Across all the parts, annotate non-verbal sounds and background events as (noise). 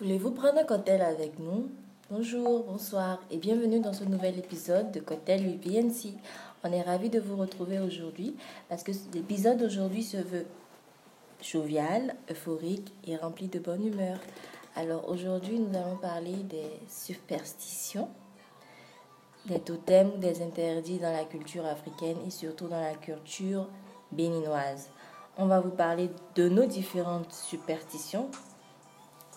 Voulez-vous prendre un cocktail avec nous? Bonjour, bonsoir et bienvenue dans ce nouvel épisode de Cocktail UPNC. On est ravis de vous retrouver aujourd'hui parce que l'épisode d'aujourd'hui se veut jovial, euphorique et rempli de bonne humeur. Alors aujourd'hui, nous allons parler des superstitions, des totems ou des interdits dans la culture africaine et surtout dans la culture béninoise. On va vous parler de nos différentes superstitions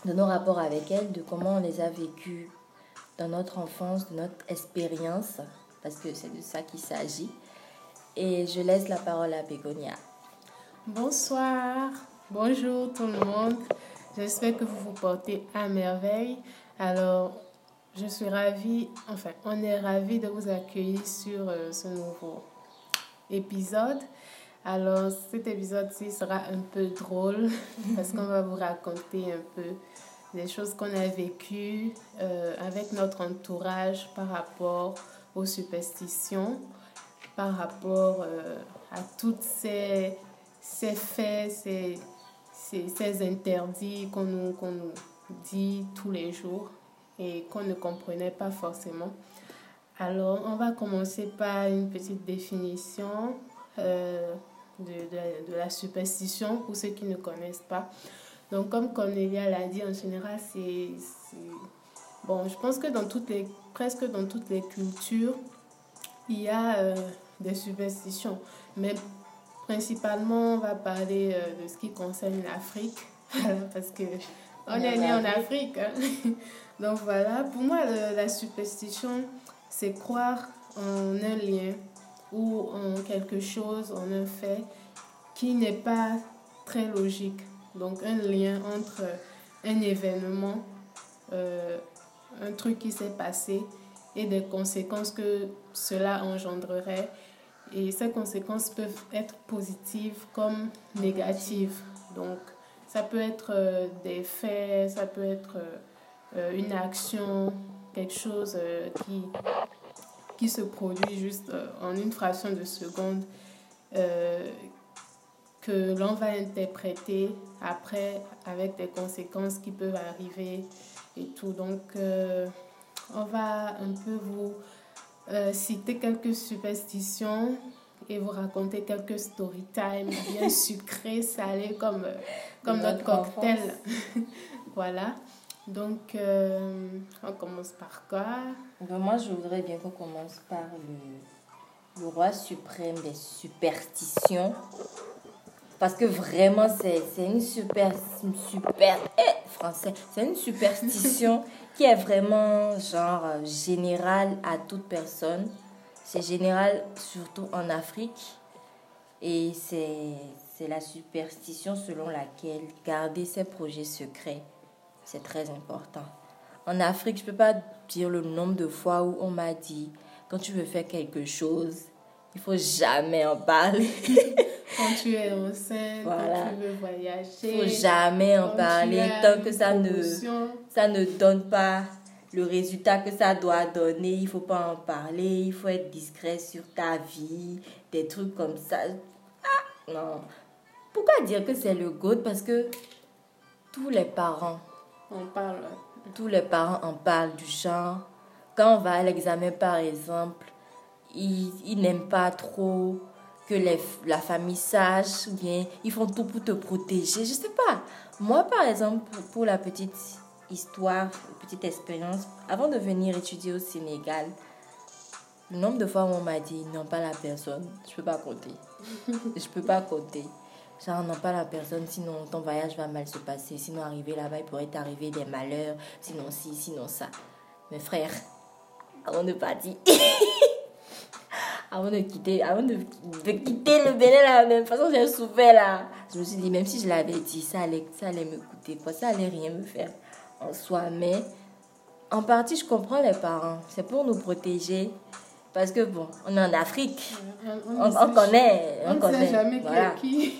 de nos rapports avec elle, de comment on les a vécues dans notre enfance, de notre expérience, parce que c'est de ça qu'il s'agit. Et je laisse la parole à Bégonia. Bonsoir, bonjour tout le monde. J'espère que vous vous portez à merveille. Alors, je suis ravie, enfin, on est ravis de vous accueillir sur euh, ce nouveau épisode. Alors, cet épisode-ci sera un peu drôle (laughs) parce qu'on va vous raconter un peu des choses qu'on a vécues euh, avec notre entourage par rapport aux superstitions, par rapport euh, à toutes ces, ces faits, ces, ces, interdits qu'on nous, qu'on nous dit tous les jours et qu'on ne comprenait pas forcément. Alors, on va commencer par une petite définition. Euh, de, de, la superstition pour ceux qui ne connaissent pas. Donc, comme Cornelia l'a dit, en général, c'est. Bon, je pense que dans toutes les, presque dans toutes les cultures, il y a euh, des superstitions. Mais principalement, on va parler euh, de ce qui concerne l'Afrique. (laughs) parce que on est né en Afrique. Hein. (laughs) Donc voilà, pour moi, la superstition, c'est croire en un lien ou en quelque chose, en un fait qui n'est pas très logique. Donc un lien entre un événement, euh, un truc qui s'est passé et des conséquences que cela engendrerait. Et ces conséquences peuvent être positives comme négatives. Donc ça peut être euh, des faits, ça peut être euh, une action, quelque chose qui qui se produit juste euh, en une fraction de seconde euh, que l'on va interpréter après avec des conséquences qui peuvent arriver et tout. Donc, euh, on va un peu vous citer quelques superstitions et vous raconter quelques story time bien (laughs) sucrés, salés comme, comme notre cocktail. (laughs) voilà. Donc, euh, on commence par quoi? Moi, je voudrais bien qu'on commence par le, le roi suprême des superstitions. Parce que vraiment, c'est une super, une super, eh, français, c'est une superstition (laughs) qui est vraiment genre générale à toute personne. C'est général surtout en Afrique. Et c'est la superstition selon laquelle garder ses projets secrets c'est très important. En Afrique, je ne peux pas dire le nombre de fois où on m'a dit, quand tu veux faire quelque chose, il faut jamais en parler. (laughs) quand tu es enceinte, quand tu veux voyager. Il faut jamais en parler tant que ça ne, ça ne donne pas le résultat que ça doit donner. Il faut pas en parler. Il faut être discret sur ta vie. Des trucs comme ça. Ah, non. Pourquoi dire que c'est le GOAT? Parce que tous les parents on parle. Tous les parents en parlent du genre. Quand on va à l'examen, par exemple, ils, ils n'aiment pas trop que les, la famille sache ou bien ils font tout pour te protéger. Je sais pas. Moi, par exemple, pour, la petite histoire, petite expérience, avant de venir étudier au Sénégal, le nombre de fois où on m'a dit non, pas la personne, je peux pas compter. (laughs) je peux pas compter. Genre, non, pas la personne, sinon ton voyage va mal se passer. Sinon, arriver là-bas, il pourrait t'arriver des malheurs. Sinon, si, sinon, ça. Mes frères, avant de partir, (laughs) avant de quitter, avant de, de quitter le Bénin, la même façon, j'ai souffert là. Je me suis dit, même si je l'avais dit, ça allait, ça allait me coûter quoi, ça allait rien me faire en soi. Mais en partie, je comprends les parents. C'est pour nous protéger. Parce que bon, on est en Afrique. On, on, connaît. On, connaît. Sait jamais voilà. qui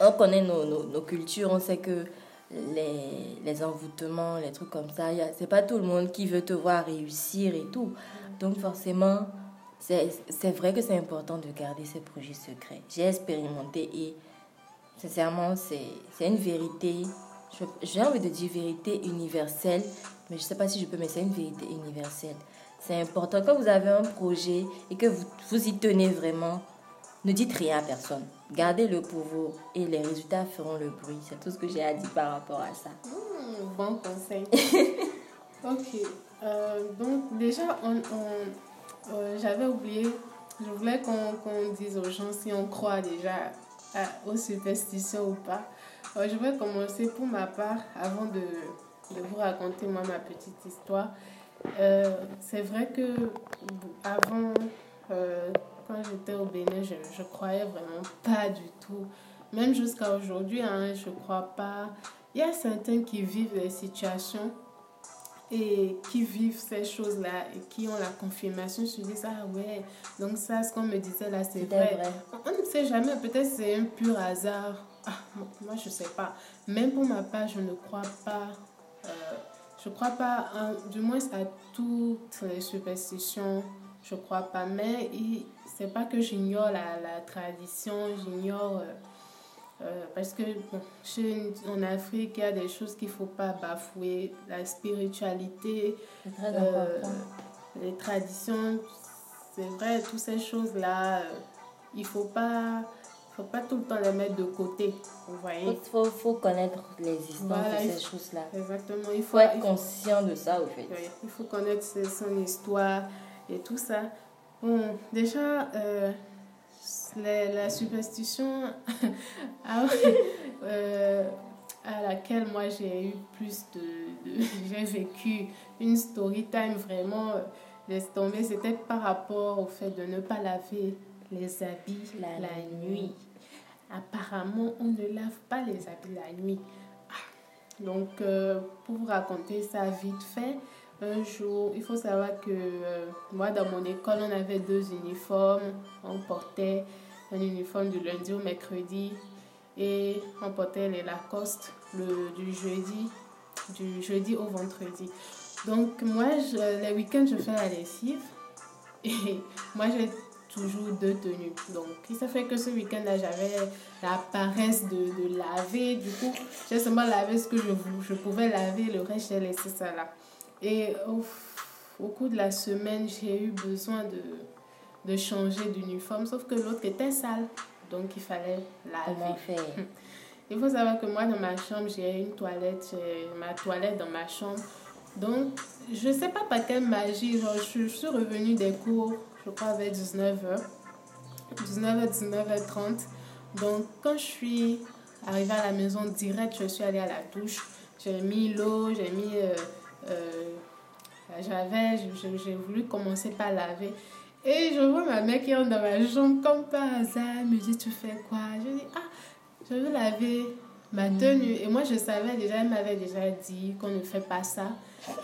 On connaît nos, nos, nos, cultures, on sait que les, les envoûtements, les trucs comme ça, c'est pas tout le monde qui veut te voir réussir et tout. Donc forcément, c'est vrai que c'est important de garder ces projets secrets. J'ai expérimenté et sincèrement, c'est une vérité. j'ai envie de dire vérité universelle, mais je sais pas si je peux, mais c'est une vérité universelle. C'est important quand vous avez un projet et que vous, vous y tenez vraiment, ne dites rien à personne. Gardez-le pour vous et les résultats feront le bruit. C'est tout ce que j'ai à dire par rapport à ça. Hmm, bon conseil. (laughs) ok. Euh, donc, déjà, on, on- euh, j'avais oublié. Je voulais qu'on qu'on dise aux gens si on croit déjà à- aux superstitions ou pas. Euh, je vais commencer pour ma part avant de, de vous raconter moi ma petite histoire. Euh, c'est vrai que avant, euh, quand j'étais au Bénin, je, je croyais vraiment pas du tout. Même jusqu'à aujourd'hui, hein, je crois pas. Il y a certains qui vivent des situations et qui vivent ces choses-là et qui ont la confirmation, se disent Ah ouais, donc ça, ce qu'on me disait là, c'est vrai. vrai. On ne sait jamais, peut-être c'est un pur hasard. Ah, moi, moi, je sais pas. Même pour ma part, je ne crois pas. euh, je crois pas, hein, du moins à toutes les superstitions, je crois pas. Mais c'est pas que j'ignore la, la tradition, j'ignore. euh, euh, parce que bon, chez, en Afrique, il y a des choses qu'il ne faut pas bafouer. La spiritualité, très euh, les traditions, c'est vrai, toutes ces choses-là, il faut pas, faut pas tout le temps les mettre de côté. Vous Il voyez faut, faut connaître les histoires Voilà, de il ces choses-là. Exactement. Il Il faut, faut être il faut- conscient de ça, au fait. oui, il faut connaître son histoire et tout ça. Bon, déjà, euh, la, la superstition (laughs) ah euh, à laquelle moi j'ai eu plus de... de- (laughs) j'ai vécu une story time vraiment, euh, laisse tomber, c'était par rapport au fait de ne pas laver les habits La la, nuit. nuit. Apparemment, on ne lave pas les habits la nuit. Ah. Donc, euh, pour vous raconter ça vite fait, un jour, il faut savoir que euh, moi, dans mon école, on avait deux uniformes. On portait un uniforme du lundi au mercredi et on portait les Lacoste le, du jeudi, du jeudi au vendredi. Donc, moi, je- les week-ends, je fais la lessive et (laughs) moi, j'ai toujours deux tenues. Donc, s'est fait que ce week-end-là, j'avais la paresse de, de laver. Du coup, j'ai seulement lavé ce que je, je pouvais laver, le reste, j'ai laissé ça là. Et au, au cours de la semaine, j'ai eu besoin de, de changer d'uniforme, sauf que l'autre était sale. Donc, il fallait laver. Comment faire? (laughs) Il faut savoir que moi, dans ma chambre, j'ai une toilette, j'ai ma toilette dans ma chambre. Donc, je sais pas par quelle magie, genre, je, je suis revenue des cours, je crois, vers 19h. 19h, 19h30. Donc, quand je suis arrivée à la maison direct, je suis allée à la douche. J'ai mis l'eau, j'ai mis. euh, euh, j'avais, j'ai voulu commencer par laver. Et je vois ma mère qui rentre dans ma chambre comme par hasard. Elle me dit Tu fais quoi? Je dis Ah, je veux laver ma tenue. Et moi, je savais déjà, elle m'avait déjà dit qu'on ne fait pas ça.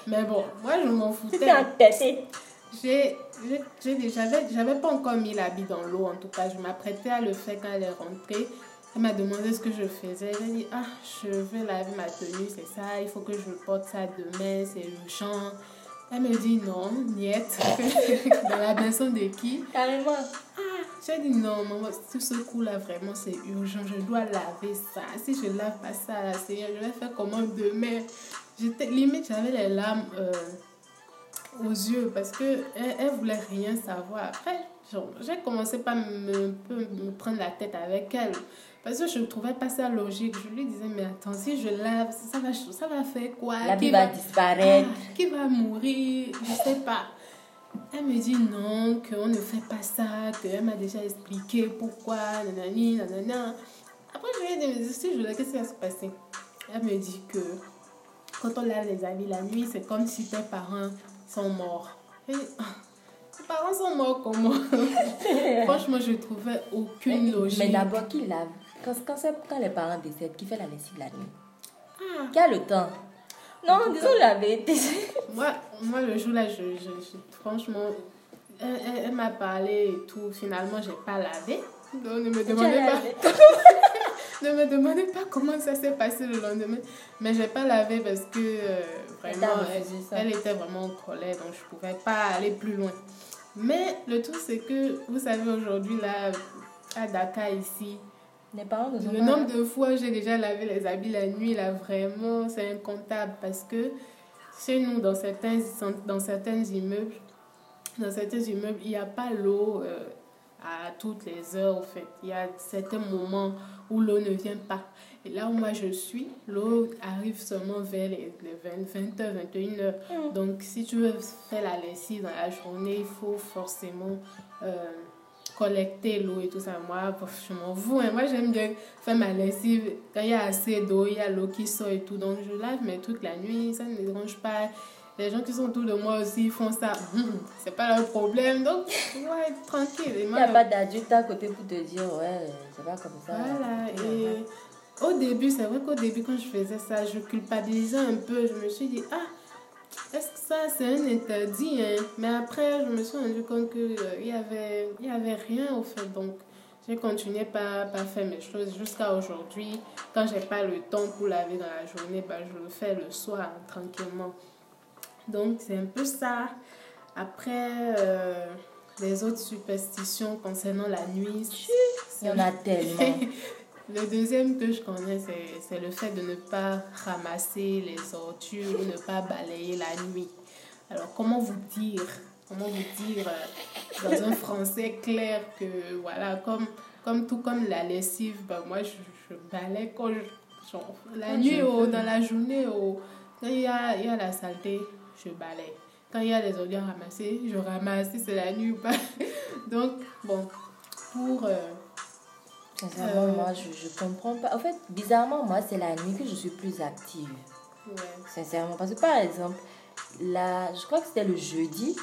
Mais bon, moi, je m'en foutais. J'ai, j'avais, j'avais pas encore mis l'habit dans l'eau, en tout cas. Je m'apprêtais à le faire quand elle est rentrée. Elle m'a demandé ce que je faisais. J'ai dit, ah, je vais laver ma tenue, c'est ça. Il faut que je porte ça demain, c'est urgent. Elle me dit non, niette. (laughs) dans la maison de qui? Carrément. J'ai dit non, maman, tout ce coup-là, vraiment, c'est urgent. Je dois laver ça. Si je lave pas ça, Seigneur, je vais faire comment demain J'étais limite, j'avais les larmes euh, aux yeux parce que elle, voulait rien savoir. Après, j'ai commencé par me, me prendre la tête avec elle. Parce que je ne trouvais pas ça logique. Je lui disais, mais attends, si je lave, ça va, ça va faire quoi? L'habit Qui va disparaître. ah, qui va mourir? Je sais pas. Elle me dit non, qu'on ne fait pas ça, qu'elle m'a déjà expliqué pourquoi, nanani, nanana. Après, je lui ai dit, mais si je voulais, qu'est-ce qui va se passer? Elle me dit que quand on lave les habits la nuit, c'est comme si tes parents sont morts. Et, (laughs) tes parents sont morts comment (laughs) Franchement, je trouvais aucune Mais, logique. mais d'abord, qui lave? Quand, quand, les parents décèdent, qui fait la lessive la nuit? Ah. Qui a le temps? Non, disons la vérité. (laughs) Moi, moi, le jour-là, je, je, je- franchement, elle, elle- elle m'a parlé et tout. Finalement, j'ai pas lavé. Donc, ne me demandez pas, ne me demandez pas comment ça s'est passé le lendemain. Mais j'ai pas lavé parce que euh, vraiment, elle, était vraiment en colère, donc je pouvais pas aller plus loin. Mais le truc, c'est que, vous savez, aujourd'hui, là, à Dakar, ici, Les parents ne sont Le nombre là. de fois j'ai déjà lavé les habits la nuit, là, vraiment, c'est incontable parce que chez nous, dans certains, dans certains immeubles, dans certains immeubles, il n'y a pas l'eau euh, à toutes les heures, en fait. Il y a certains moments où l'eau ne vient pas. Et là où moi je suis, l'eau arrive seulement vers les, les 20, 20h, 21h. Mm. Donc, si tu veux faire la lessive dans la journée, il faut forcément euh, collecter l'eau et tout ça. Moi, je m'en fous. hein. Moi, j'aime bien faire ma lessive. Quand il y a assez d'eau, il y a l'eau qui sort et tout. Donc, je lave mes trucs la nuit, ça ne me dérange pas. Les gens qui sont autour de moi aussi font ça. (laughs) C'est pas leur problème. Donc, ouais, tranquille. Il n'y a pas d'adulte à côté pour te dire, ouais, c'est pas comme ça. voilà. Et au début, c'est vrai qu'au début, quand je faisais ça, je culpabilisais un peu. Je me suis dit, ah, est-ce que ça, c'est un interdit hein? Mais après, je me suis rendu compte qu'il n'y avait, il y avait rien au fait. Donc, j'ai continué par, par faire mes choses jusqu'à aujourd'hui. Quand j'ai pas le temps pour laver dans la journée, bah, je le fais le soir, tranquillement. Donc, c'est un peu ça. Après, euh, les autres superstitions concernant la nuit, Il y en a tellement. (laughs) le deuxième que je connais, c'est, le fait de ne pas ramasser les ordures ou ne pas balayer la nuit. Alors, comment vous dire, comment vous dire euh, dans un français clair que, voilà, comme, comme tout comme la lessive, bah, moi, je, je balaye quand je, genre, la nuit, ou veux. dans la journée, ou, quand il y a, il y a la saleté, je balaye. Quand il y a les ordures ramassées, je ramasse, si c'est la nuit ou pas. (laughs) Donc, bon, pour... euh, Sincèrement, Euh. moi, je, je comprends pas. En fait, bizarrement, moi, c'est la nuit que je suis plus active. ouais. Sincèrement. Parce que, par exemple, là, je crois que c'était le jeudi,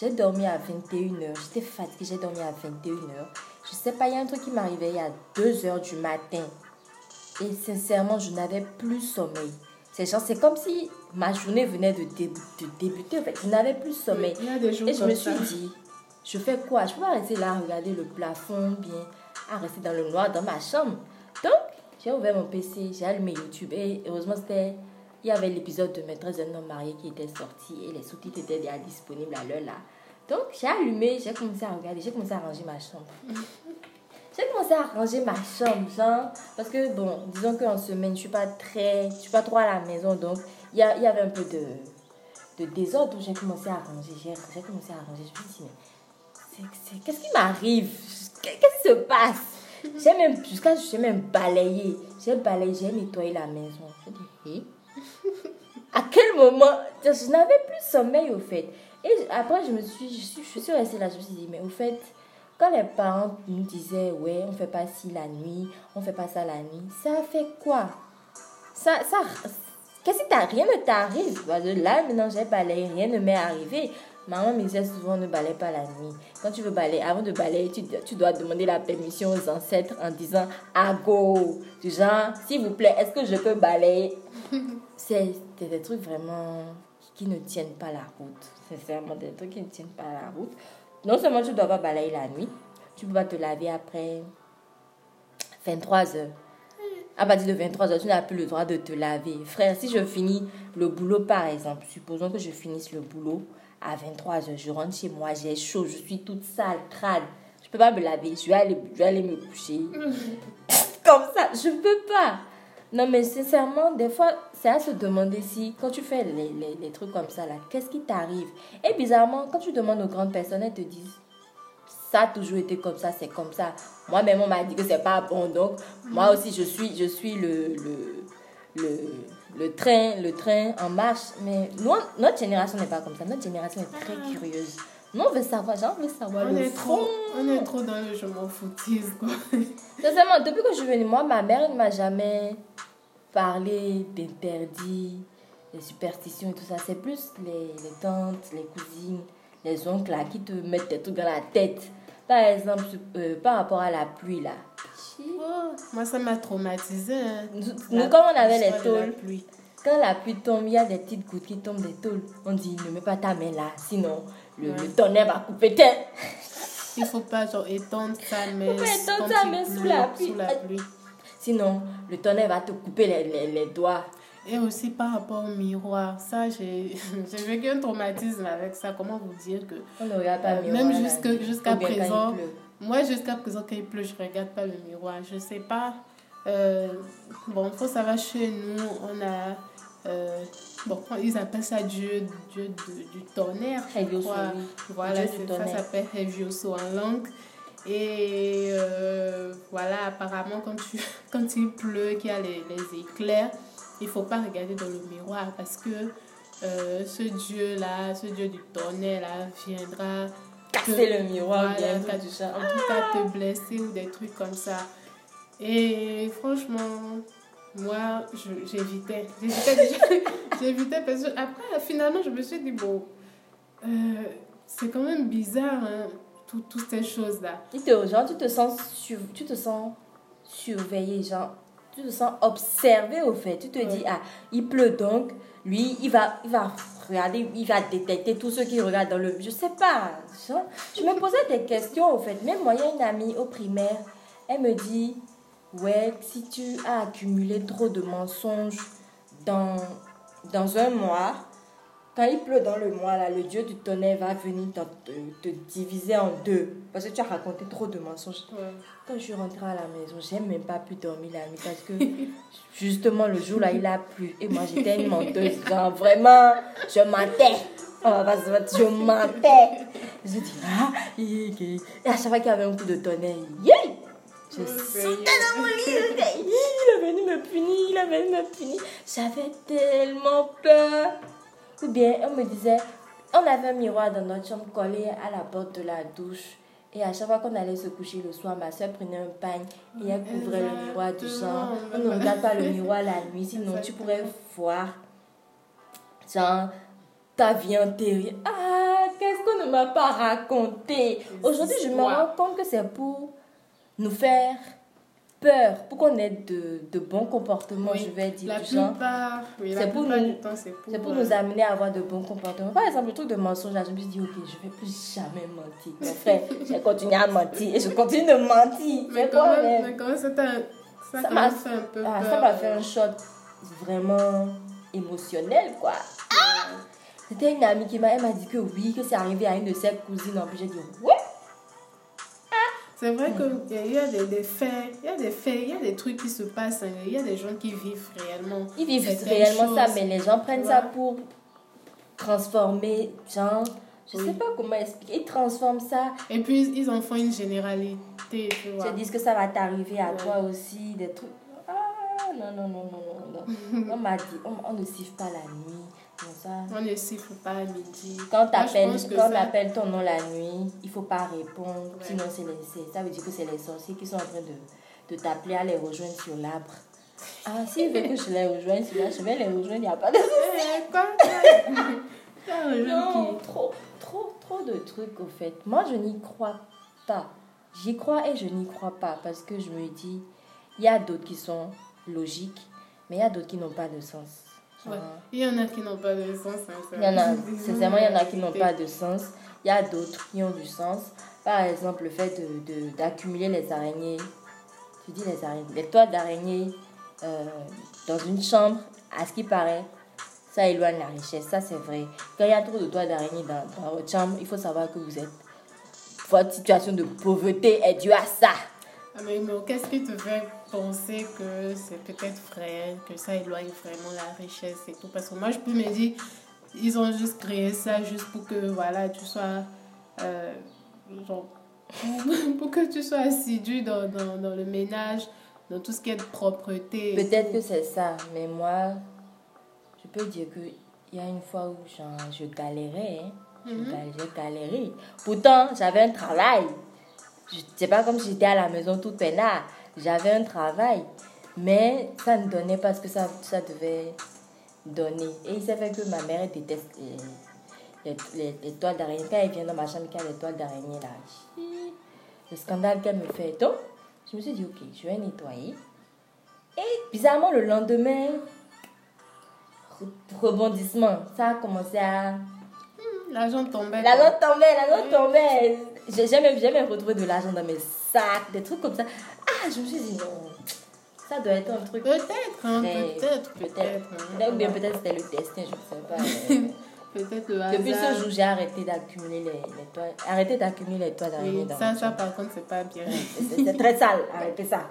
j'ai dormi à 21h. J'étais fatiguée, j'ai dormi à 21h. Je sais pas, il y a un truc qui m'arrivait a 2h du matin. Et sincèrement, je n'avais plus sommeil. C'est genre, c'est comme si ma journée venait de, dé- de débuter. En fait, je n'avais plus sommeil. Et je me ça. suis dit, je fais quoi? Je peux pas rester là à regarder le plafond, bien, à rester dans le noir dans ma chambre. Donc, j'ai ouvert mon PC, j'ai allumé YouTube et heureusement, c'était. Il y avait l'épisode de Maîtresse d'un homme marié qui était sorti et les sous-titres étaient déjà disponibles à l'heure là. Donc, j'ai allumé, j'ai commencé à regarder, j'ai commencé à ranger ma chambre. (laughs) J'ai commencé à ranger ma chambre, parce que bon, disons qu'en semaine, je suis pas très, je suis pas trop à la maison, donc il y, avait un peu de, de désordre où j'ai commencé à ranger, j'ai j'ai commencé à ranger, je me suis dit, mais qu'est-ce qui m'arrive? Qu'est- Qu'est-ce qui se passe? J'ai même, jusqu'à, j'ai même balayé, j'ai balayé, j'ai nettoyé la maison. Je dis, Hé? À quel moment? Je n'avais plus sommeil au fait. Et après, je me suis, je suis, je suis restée là, je me suis dit, mais au fait, quand les parents nous disaient, ouais, on fait pas ci la nuit, on fait pas ça la nuit, ça fait quoi? Ça, ça, qu'est-ce que t'as Rien ne t'arrive? Là, maintenant, j'ai balayé, rien ne m'est arrivé. Maman me disait souvent, ne balaye pas la nuit. Quand tu veux balayer, avant de balayer, tu, tu dois demander la permission aux ancêtres en disant, à go. Du genre, s'il vous plaît, est-ce que je peux balayer? (laughs) C'est c'est des trucs vraiment qui ne tiennent pas la route. Sincèrement, des trucs qui ne tiennent pas la route. Non seulement tu ne dois pas balayer la nuit, tu peux pas te laver après 23 heures. À partir de 23 heures, tu n'as plus le droit de te laver. Frère, si je finis le boulot, par exemple, supposons que je finisse le boulot à 23 heures, je rentre chez moi, j'ai chaud, je suis toute sale, crade. Je peux pas me laver, je vais aller, je vais aller me coucher. (laughs) Comme ça, je peux pas. Non, mais sincèrement, des fois, c'est à se demander si, quand tu fais les, les, les trucs comme ça, là, qu'est-ce qui t'arrive? Et bizarrement, quand tu demandes aux grandes personnes, elles te disent, ça a toujours été comme ça, c'est comme ça. Moi-même, on m'a dit que c'est pas bon, donc moi aussi, je suis, je suis le, le, le, le train, le train en marche. Mais nous, notre génération n'est pas comme ça. Notre génération est très curieuse. Nous, on veut savoir, genre, on veut savoir On le est, fond. trop, on est trop dans le je m'en foutise, quoi. Sincèrement, depuis que je suis venue, moi, ma mère ne m'a jamais parlé d'interdits, des superstitions et tout ça. C'est plus les, les tantes, les cousines, les oncles là, qui te mettent des trucs dans la tête. Par exemple, euh, par rapport à la pluie là. Oh, moi, ça m'a traumatisé. Hein. Nous, nous, comme on avait les tôles, pluie. quand la pluie tombe, il y a des petites gouttes qui tombent des tôles. On dit, ne mets pas ta main là, sinon le, Ouais. le tonnerre va couper tes. Il faut pas genre étendre sa main, étendre sa main sous pleut, la pluie. sous la pluie. Sinon, le tonnerre va te couper les, les, les doigts. Et aussi par rapport au miroir, ça j'ai (laughs) vécu un traumatisme avec ça. Comment vous dire que On ne regarde pas le Euh, miroir, même jusqu'à quand présent, moi, jusqu'à présent, quand il pleut, je regarde pas le miroir. Je sais pas. Euh, bon, faut savoir, chez nous, on a. Euh, bon, ils appellent ça Dieu, Dieu du tonnerre. Voilà, ça s'appelle Hevioso en langue. Et euh, voilà, apparemment, quand, tu, (laughs) quand il pleut, qu'il y a les, les éclairs, il faut pas regarder dans le miroir parce que euh, ce Dieu-là, ce Dieu du tonnerre-là, viendra casser le miroir, bien en tout cas te blesser ou des trucs comme ça. Et franchement, moi, j'évitais. (laughs) J'évitais parce que après, finalement, je me suis dit, bon, euh, c'est quand même bizarre, hein, toutes ces choses-là. Genre, tu te sens, tu te sens surveillé, genre, tu te sens observé au fait. Tu te dis, ah, il pleut donc, lui, il va, il va regarder, il va détecter tous ceux qui regardent dans le... Je sais pas. Je, me posais des questions au fait. Même moi, il y a une amie au primaire, elle me dit, ouais, si tu as accumulé trop de mensonges dans, dans un mois, quand il pleut dans le mois, là, le Dieu du tonnerre va venir te, te, diviser en deux. Parce que tu as raconté trop de mensonges. Quand je suis rentrée à la maison, j'ai même pas pu dormir la nuit parce que (laughs) justement le jour là, il a plu. Et moi, j'étais une menteuse. Genre, vraiment, je mentais. je mentais. Je dis, ah, et à chaque fois qu'il y avait un coup de tonnerre, yeah! Je sautais dans mon lit. Il est venu me punir, il est venu me punir. J'avais tellement peur. Ou bien, on me disait, on avait un miroir dans notre chambre collé à la porte de la douche. Et à chaque fois qu'on allait se coucher le soir, ma soeur prenait un pagne et elle couvrait le miroir du genre. On ne regarde pas le miroir la nuit, sinon tu pourrais voir, genre, ta vie enterrée. Ah, qu'est-ce qu'on ne m'a pas raconté? Aujourd'hui, je me rends compte que c'est pour nous faire peur, pour qu'on ait de, de bons comportements, je vais dire. La plupart, oui, c'est pour, nous, c'est pour, nous amener à avoir de bons comportements. Par exemple, le truc de mensonge, là, je me suis dit, ok, je ne vais plus jamais mentir. Mon (laughs) frère, j'ai continué à mentir et je continue de mentir. Mais quand, même, mais quand même, ça, m'a fait un peu ah, Ça m'a fait un choc vraiment émotionnel, quoi. Ah! C'était une amie qui m'a dit que oui, que c'est arrivé à une de ses cousines. En plus, j'ai dit, ouais. C'est vrai qu'il y a des, des, faits, il y a des faits, il y a des trucs qui se passent, hein. il y a des gens qui vivent réellement. Ils vivent réellement ça, mais les gens prennent ça pour transformer, genre, je sais pas comment expliquer, ils transforment ça. Et puis ils en font une généralité, tu vois. Ils disent que ça va t'arriver à toi aussi, des trucs. Ah, non, non, non, non, non. (laughs) on m'a dit, on, on ne siffle pas la nuit. On ne siffle pas à midi. Quand, quand on appelle ton nom la nuit, il ne faut pas répondre. Sinon, c'est ça veut dire que c'est les sorciers qui sont en train de, de t'appeler à les rejoindre sur l'arbre. Ah, s'ils veulent que je les rejoigne sur l'arbre, je vais les rejoindre, il n'y a pas de souci. (laughs) non, trop, trop, trop de trucs au fait. Moi, je n'y crois pas. J'y crois et je n'y crois pas parce que je me dis, il y a d'autres qui sont logiques, mais il y a d'autres qui n'ont pas de sens. Il y en a qui n'ont pas de sens. Hein, il y en a, (laughs) sincèrement, il y en a qui n'ont pas de sens. Il y a d'autres qui ont du sens. Par exemple, le fait d'accumuler de, les araignées. Tu dis les araignées. Les toits d'araignées euh, dans une chambre, à ce qui paraît, ça éloigne la richesse. Ça, c'est vrai. Quand il y a trop de toits d'araignées dans, dans votre chambre, il faut savoir que vous êtes. Votre situation de pauvreté est due à ça. Ah, mais, qu'est-ce qui te fait penser que c'est peut-être vrai, que ça éloigne vraiment la richesse et tout Parce que moi, je peux me dire, ils ont juste créé ça juste pour que, voilà, tu sois... Euh, genre, (laughs) pour que tu sois assidu dans, dans, dans, le ménage, dans tout ce qui est de propreté. Peut-être que c'est ça, mais moi, je peux dire qu'il y a une fois où genre, je galérais. Hein. Je mm-hmm. galéré. Pourtant, j'avais un travail. C'est pas comme si j'étais à la maison toute peinard. J'avais un travail, mais ça ne donnait pas ce que ça, ça devait donner. Et il s'est fait que ma mère déteste les, les, les, toiles d'araignée. Quand elle vient dans ma chambre, a les toiles d'araignée là. Le scandale qu'elle me fait. Donc, je me suis dit, ok, je vais nettoyer. Et bizarrement, le lendemain, rebondissement, ça a commencé à. Hmm, l'argent tombait. L'argent tombait, l'argent tombait. J'ai jamais, jamais retrouvé de l'argent dans mes sacs, des trucs comme ça. Ah, je me suis dit non. Ça doit être un truc. Peut-être, hein, peut-être, peut-être. Peut-être, bien peut-être c'était le destin, je ne sais pas. (laughs) Peut-être le hasard. Depuis ce jour, j'ai arrêté d'accumuler les, les toits. Arrêtez d'accumuler les toits d'araignée Oui, ça, ça par contre, c'est pas bien. C'est très sale. Arrêtez ça.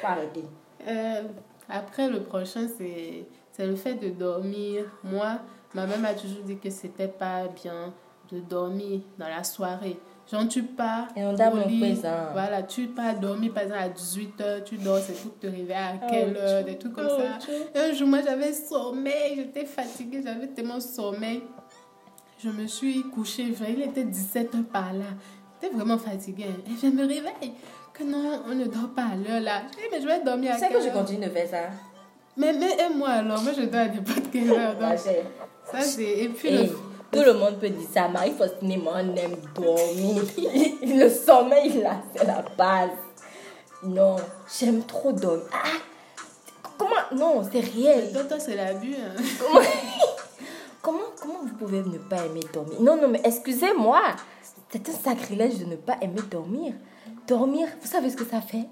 Faut arrêter. Euh, après, le prochain, c'est c'est le fait de dormir. Moi, ma mère m'a toujours dit que c'était pas bien de dormir dans la soirée. Genre, tu pars Et on voilà, tu pars dormir par exemple à 18h, tu dors, c'est pour te réveiller à Oh, quelle heure, Dieu. des trucs comme Oh, ça. Et un jour, moi, j'avais sommeil, j'étais fatiguée, j'avais tellement sommeil. Je me suis couchée, il était 17h par là. J'étais vraiment fatiguée. Et je me réveille. Que non, on ne dort pas à l'heure là. Je dis, mais je vais dormir à Tu sais que quelle je heure? continue de faire ça. mais, mais et moi alors, moi je dors à n'importe quelle heure. Donc, ça c'est. Et puis le. Tout le monde peut dire ça. Marie-Faustine et moi, on aime dormir. (laughs) le sommeil, là, c'est la base. Non, j'aime trop dormir. Ah, comment? Non, c'est réel. Toi c'est l'abus. Hein. Comment... (laughs) comment, comment vous pouvez ne pas aimer dormir? Non, non, mais excusez-moi. C'est un sacrilège de ne pas aimer dormir. Dormir, vous savez ce que ça fait?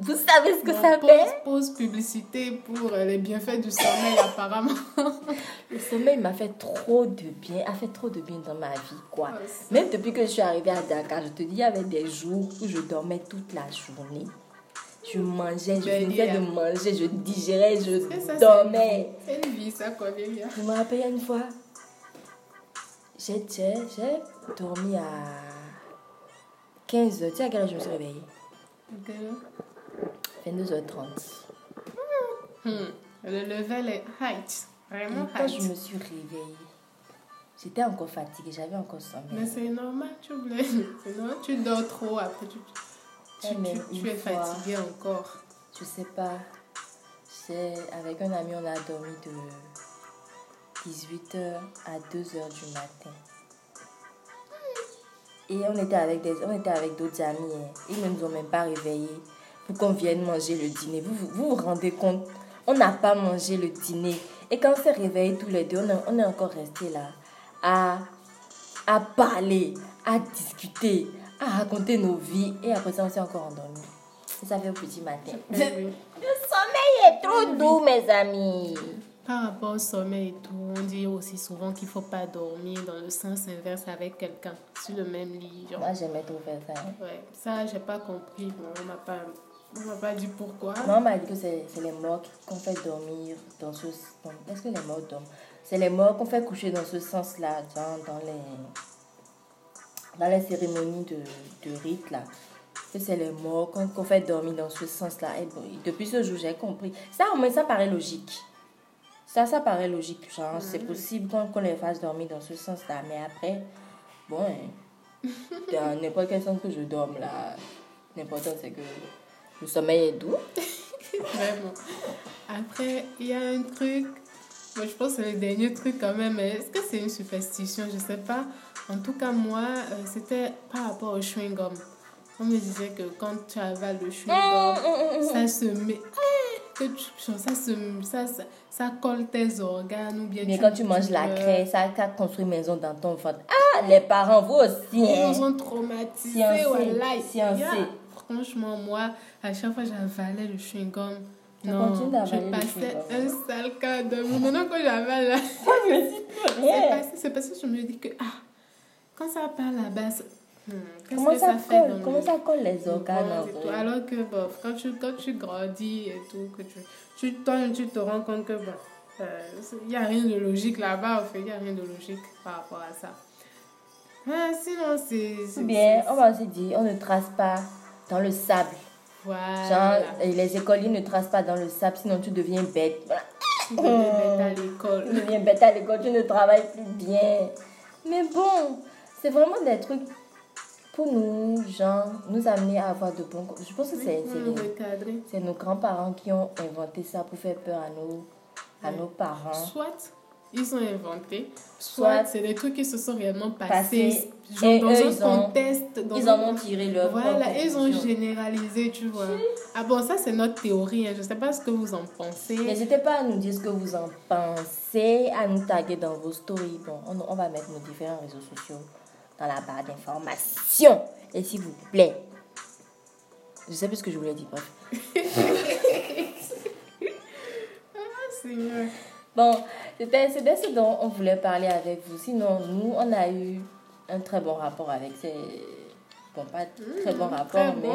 Vous savez ce que Bon, ça pause, fait pause publicité pour euh, les bienfaits du sommeil apparemment. (laughs) Le sommeil m'a fait trop de bien, a fait trop de bien dans ma vie, quoi. Ouais, Même depuis que je suis arrivée à Dakar, je te dis, il y avait des jours où je dormais toute la journée. Je mangeais, je yeah. de manger, je digérais, ça, je dormais. C'est une vie ça Cornelia. Je me rappelle une fois, j'ai dormi à 15h. Tu sais à quelle heure je me suis réveillée? 22h30. Hmm. Le level est height. Vraiment quand je me suis réveillée, j'étais encore fatiguée, j'avais encore Mais sommeil. c'est normal, tu voulais. Normal, tu dors trop après tu, tu, Eh, mais tu, tu es fois- fatigué encore. Je sais pas. Avec un ami, on a dormi de 18h à 2h du matin. Et on était avec des, on était avec d'autres amis. hein. Ils ne nous ont même pas réveillés pour qu'on vienne manger le dîner. Vous vous, vous vous rendez compte On n'a pas mangé le dîner. Et quand on s'est réveillés tous les deux, on, est- on est encore restés là à, à parler, à discuter, à raconter nos vies. Et après ça, on s'est encore endormi. Ça fait au petit matin. Eh oui. Le sommeil est trop doux, mes amis. Par rapport au sommeil et tout, on dit aussi souvent qu'il faut pas dormir dans le sens inverse avec quelqu'un sur le même lit. Genre. Moi, j'aimais trop faire ça. hein. Ouais, ça, j'ai pas compris. Bon, on m'a pas, on m'a pas dit pourquoi. Maman m'a dit que c'est les morts qu'on fait dormir dans ce... Est-ce que les morts dorment? C'est les morts qu'on fait coucher dans ce sens-là, dans, dans les... Dans les cérémonies de, de rite, là. Que c'est les morts qu'on fait dormir dans ce sens-là. Et bon, depuis ce jour, j'ai compris. Ça, au moins, ça paraît logique. Ça, ça paraît logique. Genre, c'est possible qu'on les fasse dormir dans ce sens-là. Mais après, bon, hein, (laughs) dans n'importe quel sens que je dorme, là, l'important, c'est que le sommeil est doux. (laughs) Vraiment. Après, il y a un truc. Moi, je pense que c'est le dernier truc quand même. Est-ce que c'est une superstition? Je sais pas. En tout cas, moi, euh, c'était par rapport au chewing-gum. On me disait que quand tu avales le chewing-gum, (laughs) ça se met. Que tu, genre, ça, se, ça, ça, ça colle tes organes ou bien Mais quand tu manges la craie, ça a construit maison dans ton ventre. Ah, les parents, vous aussi. Ils hein. sont traumatisés. Voilà. sciencés. Franchement, moi, à chaque fois j'avalais le chewing-gum, non, je passais un sale quart d'heure. Maintenant que j'avale là, (laughs) (laughs) c'est passé, c'est parce que je me dis que, ah, quand ça part là-bas, hmm, qu'est-ce Comment que ça, ça, fait colle? Comment le- ça colle les le organes Alors que, quand tu, quand tu grandis et tout, que tu, tu, toi, tu te rends compte que, bon, il n'y a rien de logique là-bas, en fait, il n'y a rien de logique par rapport à ça. Ah, sinon, c'est... bien, on va aussi dire, on ne trace pas dans le sable. Voilà. Genre, et les écoliers ne tracent pas dans le sable, sinon tu deviens bête. Voilà. Tu deviens bête à l'école. Tu deviens bête à l'école, tu ne travailles plus bien. Mais bon, c'est vraiment des trucs pour nous, genre, nous amener à avoir de bons... Je pense que c'est c'est nos grands-parents qui ont inventé ça pour faire peur à nos, à nos parents. Soit ils ont inventé, soit, Soit c'est des trucs qui se sont réellement passés. Et dans eux, un ils ont- contexte. Dans Ils un en ont tiré leur Voilà, ils ont généralisé, tu vois. Ah bon, ça c'est notre théorie, hein. je sais pas ce que vous en pensez. N'hésitez pas à nous dire ce que vous en pensez, à nous taguer dans vos stories. Bon, on, on va mettre nos différents réseaux sociaux dans la barre d'informations. Et s'il vous plaît, je sais plus ce que je voulais dire. bref. (laughs) Ah, Seigneur. Bon, c'était ce dont on voulait parler avec vous. Sinon, nous, on a eu un très bon rapport avec ces... Bon, pas très bon rapport, mais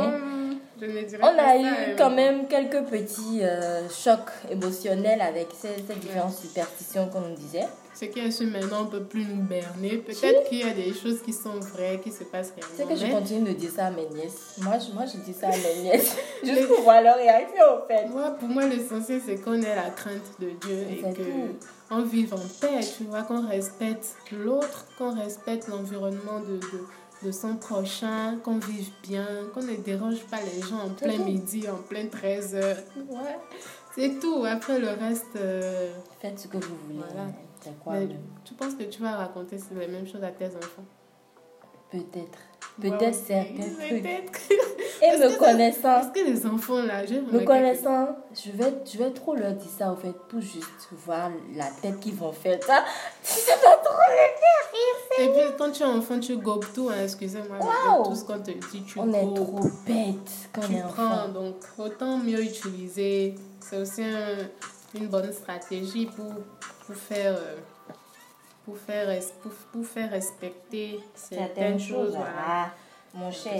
on a eu quand même quelques petits euh, chocs émotionnels avec ces, différentes superstitions qu'on nous disait. Ce qui est sûr maintenant, on ne peut plus nous berner. Peut-être qu'il y a des choses qui sont vraies, qui se passent réellement. C'est que je continue de dire ça à mes nièces. Moi, je, moi, je dis ça à mes (laughs) nièces. juste pour voir leur réaction, au fait? Moi, pour moi, l'essentiel, c'est qu'on ait la crainte de Dieu et, qu'on vive en paix, tu vois, qu'on respecte l'autre, qu'on respecte l'environnement de, de de son prochain, qu'on vive bien, qu'on ne dérange pas les gens en plein midi, en plein 13 heures. Ouais. C'est tout. Après, le reste. Euh, Faites ce que vous voulez. Voilà. Quoi, tu penses que tu vas raconter les mêmes choses à tes enfants? Peut-être. Peut-être certains trucs. Et me connaissant. Parce que les enfants là, je Me connaissant, je vais, je vais trop leur dire ça en fait, pour juste voir la tête qu'ils vont faire. Ça, ça va trop les faire Et puis quand tu es enfant, tu gobes tout, hein, excusez-moi. Tout ce qu'on te dit, tu On est trop bête quand tu on est prends, donc autant mieux utiliser. C'est aussi une bonne stratégie pour, pour faire. Euh, pour faire, pour, pour faire respecter certaines, choses. Voilà. Mon cher,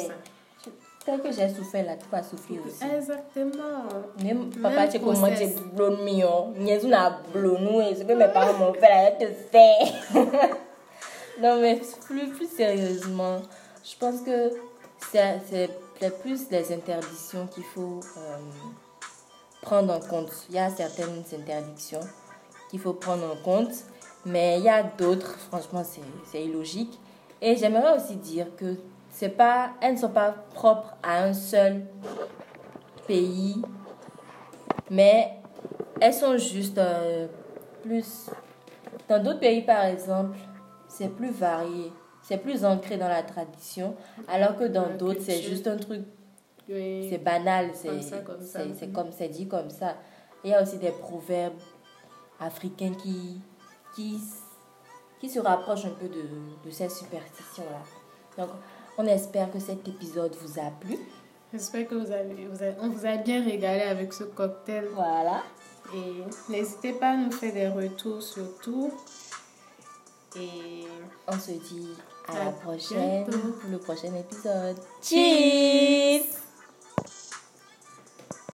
tel que j'ai souffert là, tu vas souffrir aussi. Exactement. Même papa, tu comment tu blonde mignon. Niaisou n'a blonde, ce que mes parents m'ont fait là, te fait. (laughs) non, mais plus, plus sérieusement, je pense que c'est plus les interdictions qu'il faut euh, prendre en compte. Il y a certaines interdictions qu'il faut prendre en compte. Mais il y a d'autres, franchement, c'est illogique. Et j'aimerais aussi dire que c'est pas, elles ne sont pas propres à un seul pays, mais elles sont juste euh, plus... Dans d'autres pays, par exemple, c'est plus varié, c'est plus ancré dans la tradition, alors que dans d'autres, c'est juste un truc... C'est banal, c'est comme c'est dit comme ça. Il y a aussi des proverbes africains qui qui, qui se rapproche un peu de, de cette superstition-là. Donc, on espère que cet épisode vous a plu. J'espère que vous avez, vous on vous a bien régalé avec ce cocktail. Voilà. Et n'hésitez pas à nous faire des retours surtout. Et on se dit à, la prochaine pour le prochain épisode. Cheers!